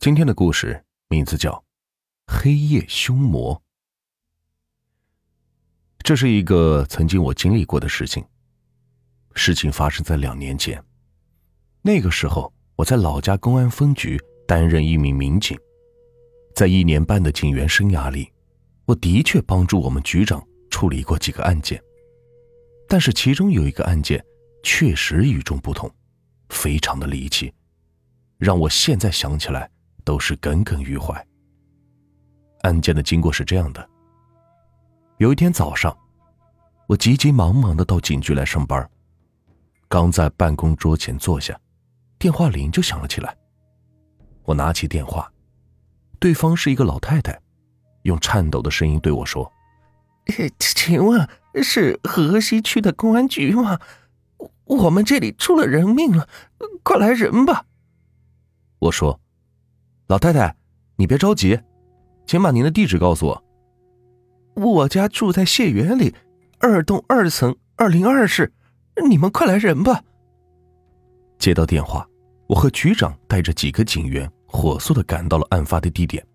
今天的故事名字叫《黑夜凶魔》。这是一个曾经我经历过的事情。事情发生在两年前，那个时候我在老家公安分局担任一名民警，在一年半的警员生涯里，我的确帮助我们局长处理过几个案件，但是其中有一个案件确实与众不同，非常的离奇，让我现在想起来。都是耿耿于怀。案件的经过是这样的：有一天早上，我急急忙忙的到警局来上班，刚在办公桌前坐下，电话铃就响了起来。我拿起电话，对方是一个老太太，用颤抖的声音对我说：“请问是河西区的公安局吗？我们这里出了人命了，快来人吧！”我说。老太太，你别着急，请把您的地址告诉我。我家住在谢园里二栋二层二零二室，你们快来人吧。接到电话，我和局长带着几个警员火速的赶到了案发的地点。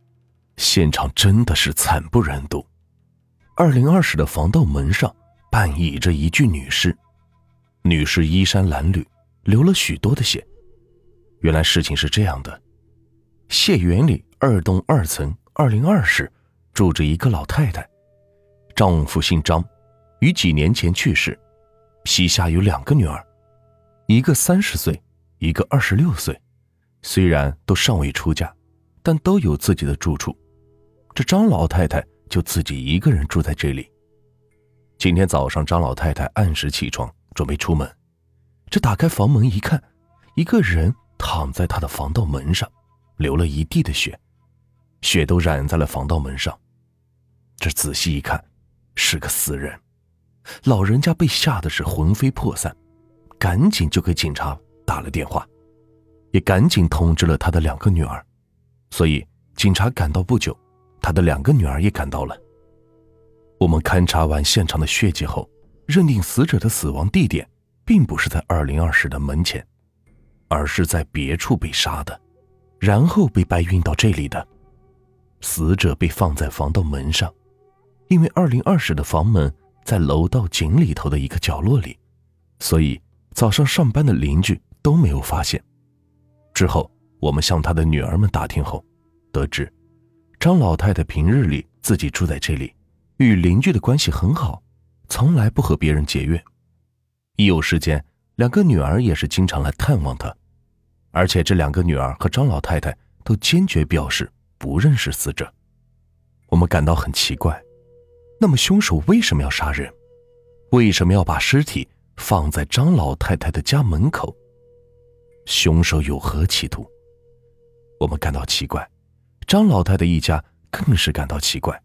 现场真的是惨不忍睹，二零二室的防盗门上半倚着一具女尸，女尸衣衫褴褛，流了许多的血。原来事情是这样的。谢园里二栋二层二零二室住着一个老太太，丈夫姓张，于几年前去世，膝下有两个女儿，一个三十岁，一个二十六岁，虽然都尚未出嫁，但都有自己的住处。这张老太太就自己一个人住在这里。今天早上，张老太太按时起床，准备出门，这打开房门一看，一个人躺在她的防盗门上。流了一地的血，血都染在了防盗门上。这仔细一看，是个死人。老人家被吓得是魂飞魄散，赶紧就给警察打了电话，也赶紧通知了他的两个女儿。所以警察赶到不久，他的两个女儿也赶到了。我们勘察完现场的血迹后，认定死者的死亡地点并不是在二零二室的门前，而是在别处被杀的。然后被搬运到这里的死者被放在防盗门上，因为二零二室的房门在楼道井里头的一个角落里，所以早上上班的邻居都没有发现。之后我们向他的女儿们打听后，得知张老太太平日里自己住在这里，与邻居的关系很好，从来不和别人结怨。一有时间，两个女儿也是经常来探望她。而且这两个女儿和张老太太都坚决表示不认识死者，我们感到很奇怪。那么凶手为什么要杀人？为什么要把尸体放在张老太太的家门口？凶手有何企图？我们感到奇怪，张老太太一家更是感到奇怪。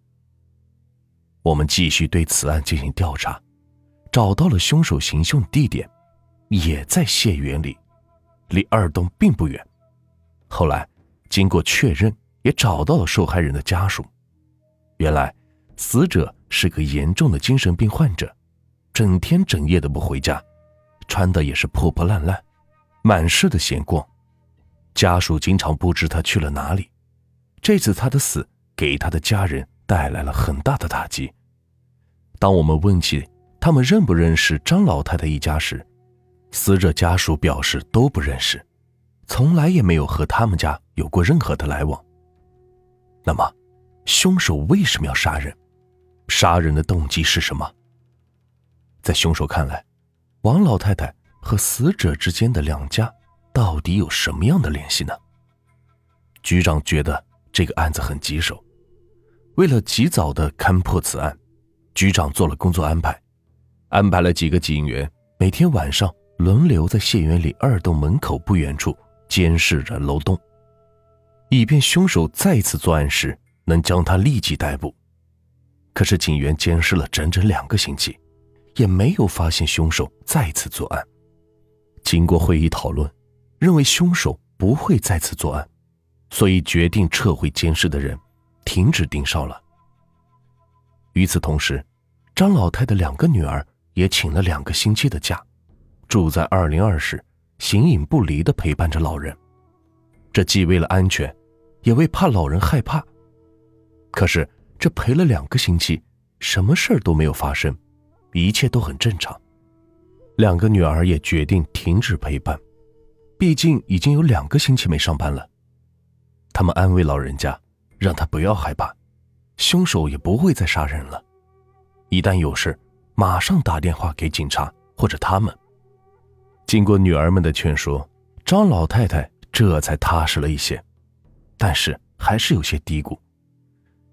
我们继续对此案进行调查，找到了凶手行凶地点，也在谢园里。离二栋并不远，后来经过确认，也找到了受害人的家属。原来，死者是个严重的精神病患者，整天整夜的不回家，穿的也是破破烂烂，满是的闲逛。家属经常不知他去了哪里。这次他的死给他的家人带来了很大的打击。当我们问起他们认不认识张老太太一家时，死者家属表示都不认识，从来也没有和他们家有过任何的来往。那么，凶手为什么要杀人？杀人的动机是什么？在凶手看来，王老太太和死者之间的两家到底有什么样的联系呢？局长觉得这个案子很棘手，为了及早的勘破此案，局长做了工作安排，安排了几个警员每天晚上。轮流在谢园里二栋门口不远处监视着楼栋，以便凶手再次作案时能将他立即逮捕。可是警员监视了整整两个星期，也没有发现凶手再次作案。经过会议讨论，认为凶手不会再次作案，所以决定撤回监视的人，停止盯梢了。与此同时，张老太的两个女儿也请了两个星期的假。住在二零二室，形影不离的陪伴着老人。这既为了安全，也为怕老人害怕。可是这陪了两个星期，什么事儿都没有发生，一切都很正常。两个女儿也决定停止陪伴，毕竟已经有两个星期没上班了。他们安慰老人家，让他不要害怕，凶手也不会再杀人了。一旦有事，马上打电话给警察或者他们。经过女儿们的劝说，张老太太这才踏实了一些，但是还是有些嘀咕。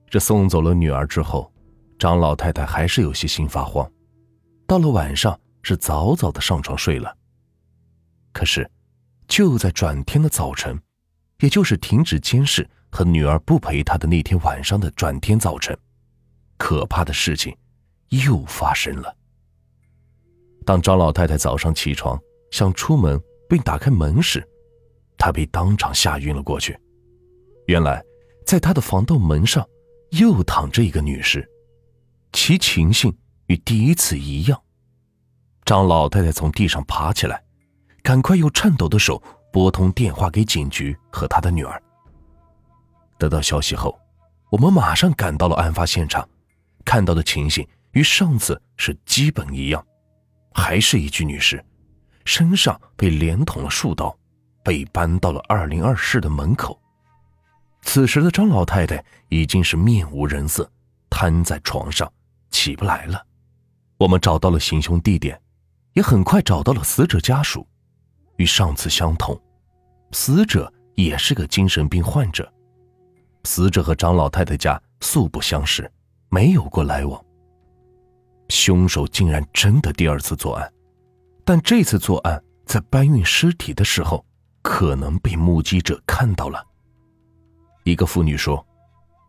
这送走了女儿之后，张老太太还是有些心发慌。到了晚上，是早早的上床睡了。可是，就在转天的早晨，也就是停止监视和女儿不陪她的那天晚上的转天早晨，可怕的事情又发生了。当张老太太早上起床。想出门并打开门时，他被当场吓晕了过去。原来，在他的防盗门上又躺着一个女尸，其情形与第一次一样。张老太太从地上爬起来，赶快用颤抖的手拨通电话给警局和他的女儿。得到消息后，我们马上赶到了案发现场，看到的情形与上次是基本一样，还是一具女尸。身上被连捅了数刀，被搬到了二零二室的门口。此时的张老太太已经是面无人色，瘫在床上，起不来了。我们找到了行凶地点，也很快找到了死者家属。与上次相同，死者也是个精神病患者。死者和张老太太家素不相识，没有过来往。凶手竟然真的第二次作案。但这次作案在搬运尸体的时候，可能被目击者看到了。一个妇女说，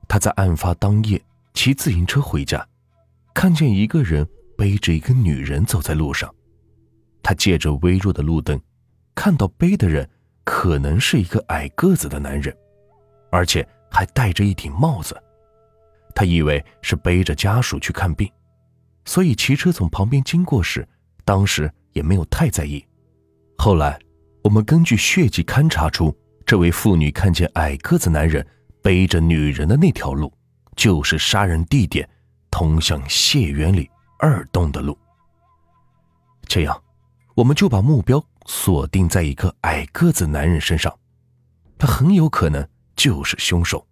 她在案发当夜骑自行车回家，看见一个人背着一个女人走在路上。她借着微弱的路灯，看到背的人可能是一个矮个子的男人，而且还戴着一顶帽子。她以为是背着家属去看病，所以骑车从旁边经过时，当时。也没有太在意。后来，我们根据血迹勘查出，这位妇女看见矮个子男人背着女人的那条路，就是杀人地点通向谢园里二栋的路。这样，我们就把目标锁定在一个矮个子男人身上，他很有可能就是凶手。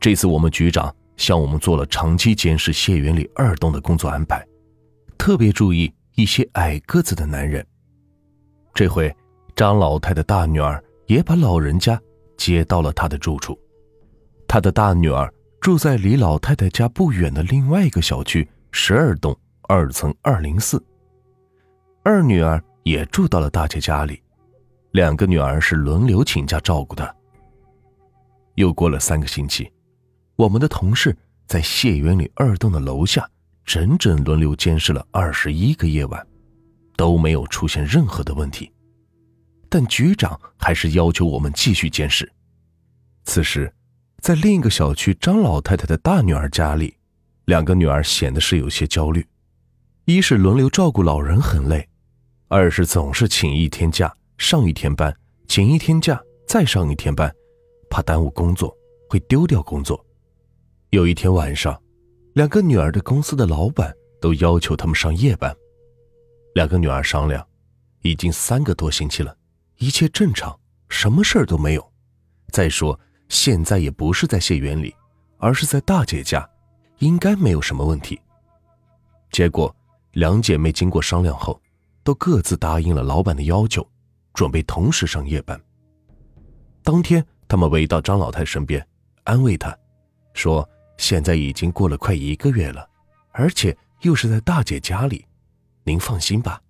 这次，我们局长向我们做了长期监视谢园里二栋的工作安排，特别注意。一些矮个子的男人。这回，张老太的大女儿也把老人家接到了她的住处。她的大女儿住在离老太太家不远的另外一个小区十二栋二层二零四。二女儿也住到了大姐家里，两个女儿是轮流请假照顾的。又过了三个星期，我们的同事在谢园里二栋的楼下。整整轮流监视了二十一个夜晚，都没有出现任何的问题，但局长还是要求我们继续监视。此时，在另一个小区张老太太的大女儿家里，两个女儿显得是有些焦虑：一是轮流照顾老人很累，二是总是请一天假上一天班，请一天假再上一天班，怕耽误工作会丢掉工作。有一天晚上。两个女儿的公司的老板都要求他们上夜班。两个女儿商量，已经三个多星期了，一切正常，什么事儿都没有。再说现在也不是在谢园里，而是在大姐家，应该没有什么问题。结果两姐妹经过商量后，都各自答应了老板的要求，准备同时上夜班。当天，他们围到张老太身边，安慰她，说。现在已经过了快一个月了，而且又是在大姐家里，您放心吧。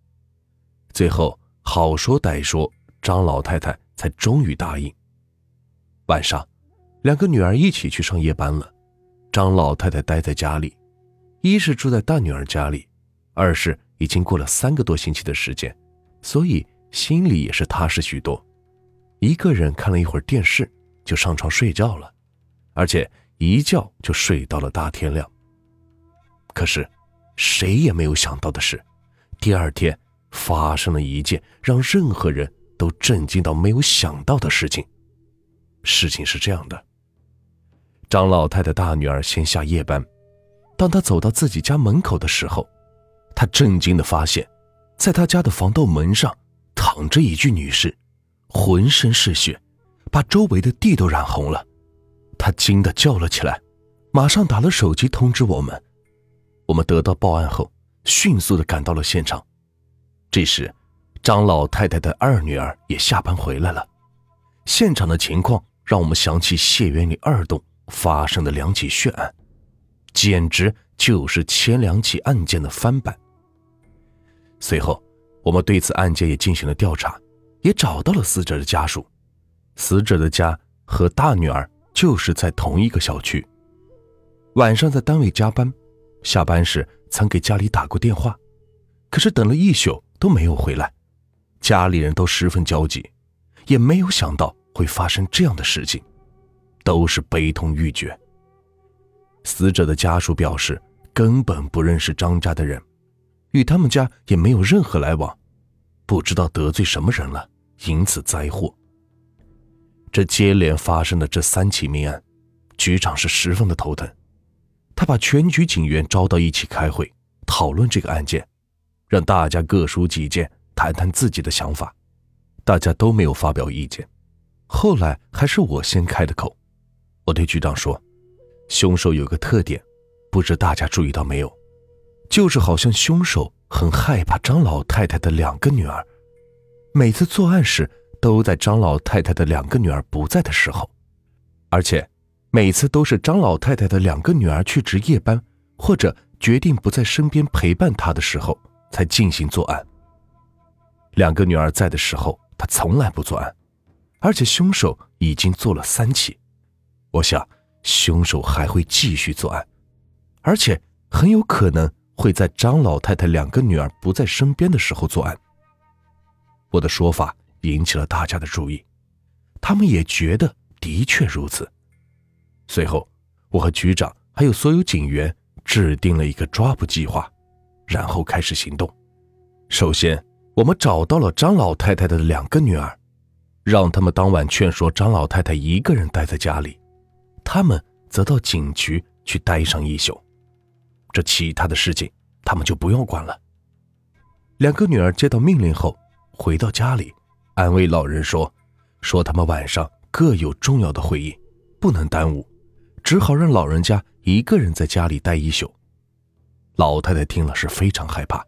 最后好说歹说，张老太太才终于答应。晚上，两个女儿一起去上夜班了，张老太太待在家里，一是住在大女儿家里，二是已经过了三个多星期的时间，所以心里也是踏实许多。一个人看了一会儿电视，就上床睡觉了，而且。一觉就睡到了大天亮。可是，谁也没有想到的是，第二天发生了一件让任何人都震惊到没有想到的事情。事情是这样的：张老太的大女儿先下夜班，当她走到自己家门口的时候，她震惊的发现，在她家的防盗门上躺着一具女尸，浑身是血，把周围的地都染红了。他惊得叫了起来，马上打了手机通知我们。我们得到报案后，迅速的赶到了现场。这时，张老太太的二女儿也下班回来了。现场的情况让我们想起谢园里二栋发生的两起血案，简直就是前两起案件的翻版。随后，我们对此案件也进行了调查，也找到了死者的家属。死者的家和大女儿就是在同一个小区。晚上在单位加班，下班时曾给家里打过电话，可是等了一宿都没有回来，家里人都十分焦急。也没有想到会发生这样的事情，都是悲痛欲绝。死者的家属表示，根本不认识张家的人，与他们家也没有任何来往，不知道得罪什么人了，因此灾祸。这接连发生的这三起命案，局长是十分的头疼，他把全局警员招到一起开会，讨论这个案件，让大家各抒己见，谈谈自己的想法。大家都没有发表意见，后来还是我先开的口。我对局长说：“凶手有个特点，不知大家注意到没有？就是好像凶手很害怕张老太太的两个女儿，每次作案时都在张老太太的两个女儿不在的时候，而且每次都是张老太太的两个女儿去值夜班或者决定不在身边陪伴她的时候才进行作案。两个女儿在的时候。”他从来不作案，而且凶手已经做了三起，我想凶手还会继续作案，而且很有可能会在张老太太两个女儿不在身边的时候作案。我的说法引起了大家的注意，他们也觉得的确如此。随后，我和局长还有所有警员制定了一个抓捕计划，然后开始行动。首先。我们找到了张老太太的两个女儿，让他们当晚劝说张老太太一个人待在家里，他们则到警局去待上一宿。这其他的事情他们就不用管了。两个女儿接到命令后，回到家里，安慰老人说：“说他们晚上各有重要的会议，不能耽误，只好让老人家一个人在家里待一宿。”老太太听了是非常害怕，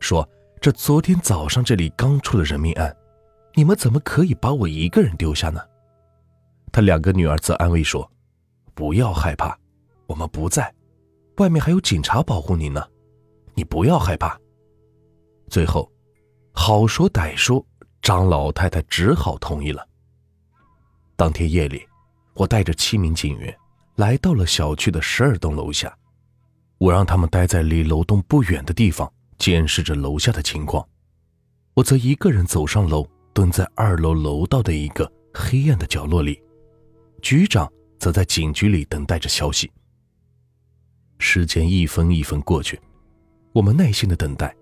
说。这昨天早上这里刚出了人命案，你们怎么可以把我一个人丢下呢？他两个女儿则安慰说：“不要害怕，我们不在，外面还有警察保护你呢，你不要害怕。”最后，好说歹说，张老太太只好同意了。当天夜里，我带着七名警员来到了小区的十二栋楼下，我让他们待在离楼栋不远的地方。监视着楼下的情况，我则一个人走上楼，蹲在二楼楼道的一个黑暗的角落里。局长则在警局里等待着消息。时间一分一分过去，我们耐心的等待，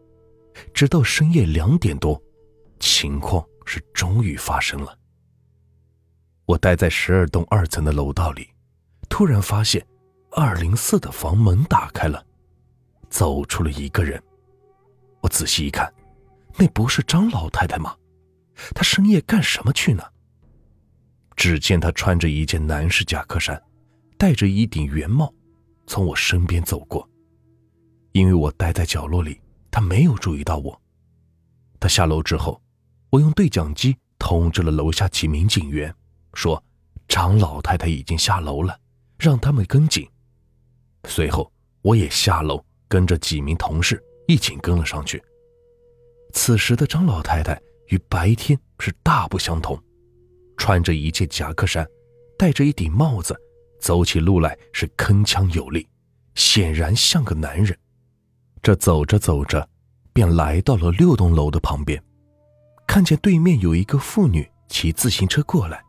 直到深夜两点多，情况是终于发生了。我待在十二栋二层的楼道里，突然发现二零四的房门打开了，走出了一个人。我仔细一看，那不是张老太太吗？她深夜干什么去呢？只见她穿着一件男士夹克衫，戴着一顶圆帽，从我身边走过。因为我待在角落里，她没有注意到我。她下楼之后，我用对讲机通知了楼下几名警员，说张老太太已经下楼了，让他们跟紧。随后，我也下楼跟着几名同事。一起跟了上去。此时的张老太太与白天是大不相同，穿着一件夹克衫，戴着一顶帽子，走起路来是铿锵有力，显然像个男人。这走着走着，便来到了六栋楼的旁边，看见对面有一个妇女骑自行车过来，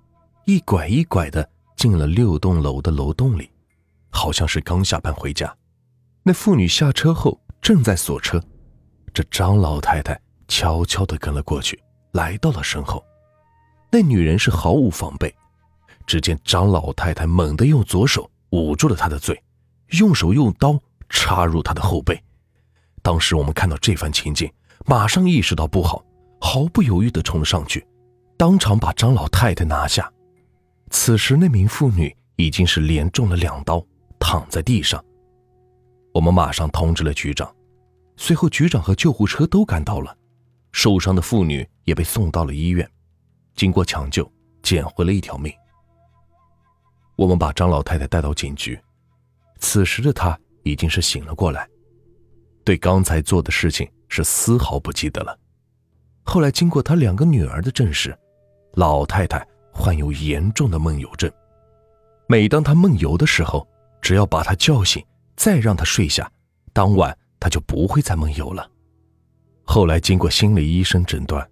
一拐一拐的进了六栋楼的楼栋里，好像是刚下班回家。那妇女下车后。正在锁车，这张老太太悄悄地跟了过去，来到了身后。那女人是毫无防备，只见张老太太猛地用左手捂住了她的嘴，用手用刀插入她的后背。当时我们看到这番情景，马上意识到不好，毫不犹豫地冲了上去，当场把张老太太拿下。此时那名妇女已经是连中了两刀，躺在地上。我们马上通知了局长，随后局长和救护车都赶到了，受伤的妇女也被送到了医院，经过抢救，捡回了一条命。我们把张老太太带到警局，此时的她已经是醒了过来，对刚才做的事情是丝毫不记得了。后来经过她两个女儿的证实，老太太患有严重的梦游症，每当她梦游的时候，只要把她叫醒，再让她睡下，当晚她就不会再梦游了。后来经过心理医生诊断，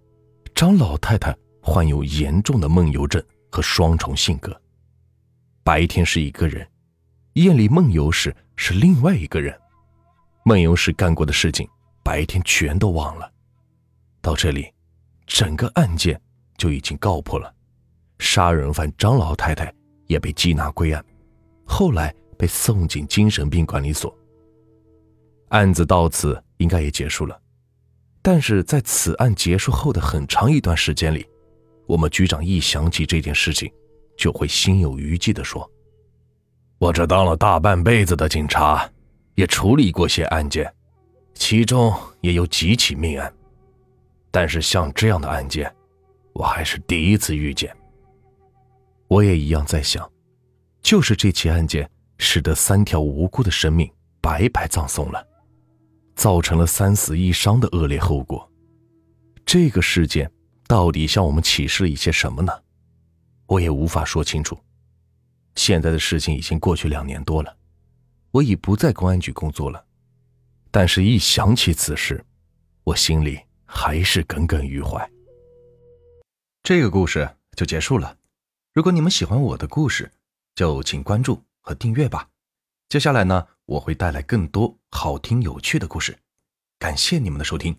张老太太患有严重的梦游症和双重性格。白天是一个人，夜里梦游时是另外一个人。梦游时干过的事情，白天全都忘了。到这里，整个案件就已经告破了，杀人犯张老太太也被缉拿归案，后来被送进精神病管理所。案子到此应该也结束了，但是在此案结束后的很长一段时间里，我们局长一想起这件事情。就会心有余悸地说：“我这当了大半辈子的警察，也处理过些案件，其中也有几起命案，但是像这样的案件，我还是第一次遇见。我也一样在想，就是这起案件使得三条无辜的生命白白葬送了，造成了三死一伤的恶劣后果。这个事件到底向我们启示了一些什么呢？”我也无法说清楚。现在的事情已经过去两年多了，我已不在公安局工作了。但是，一想起此事，我心里还是耿耿于怀。这个故事就结束了。如果你们喜欢我的故事，就请关注和订阅吧。接下来呢，我会带来更多好听有趣的故事。感谢你们的收听。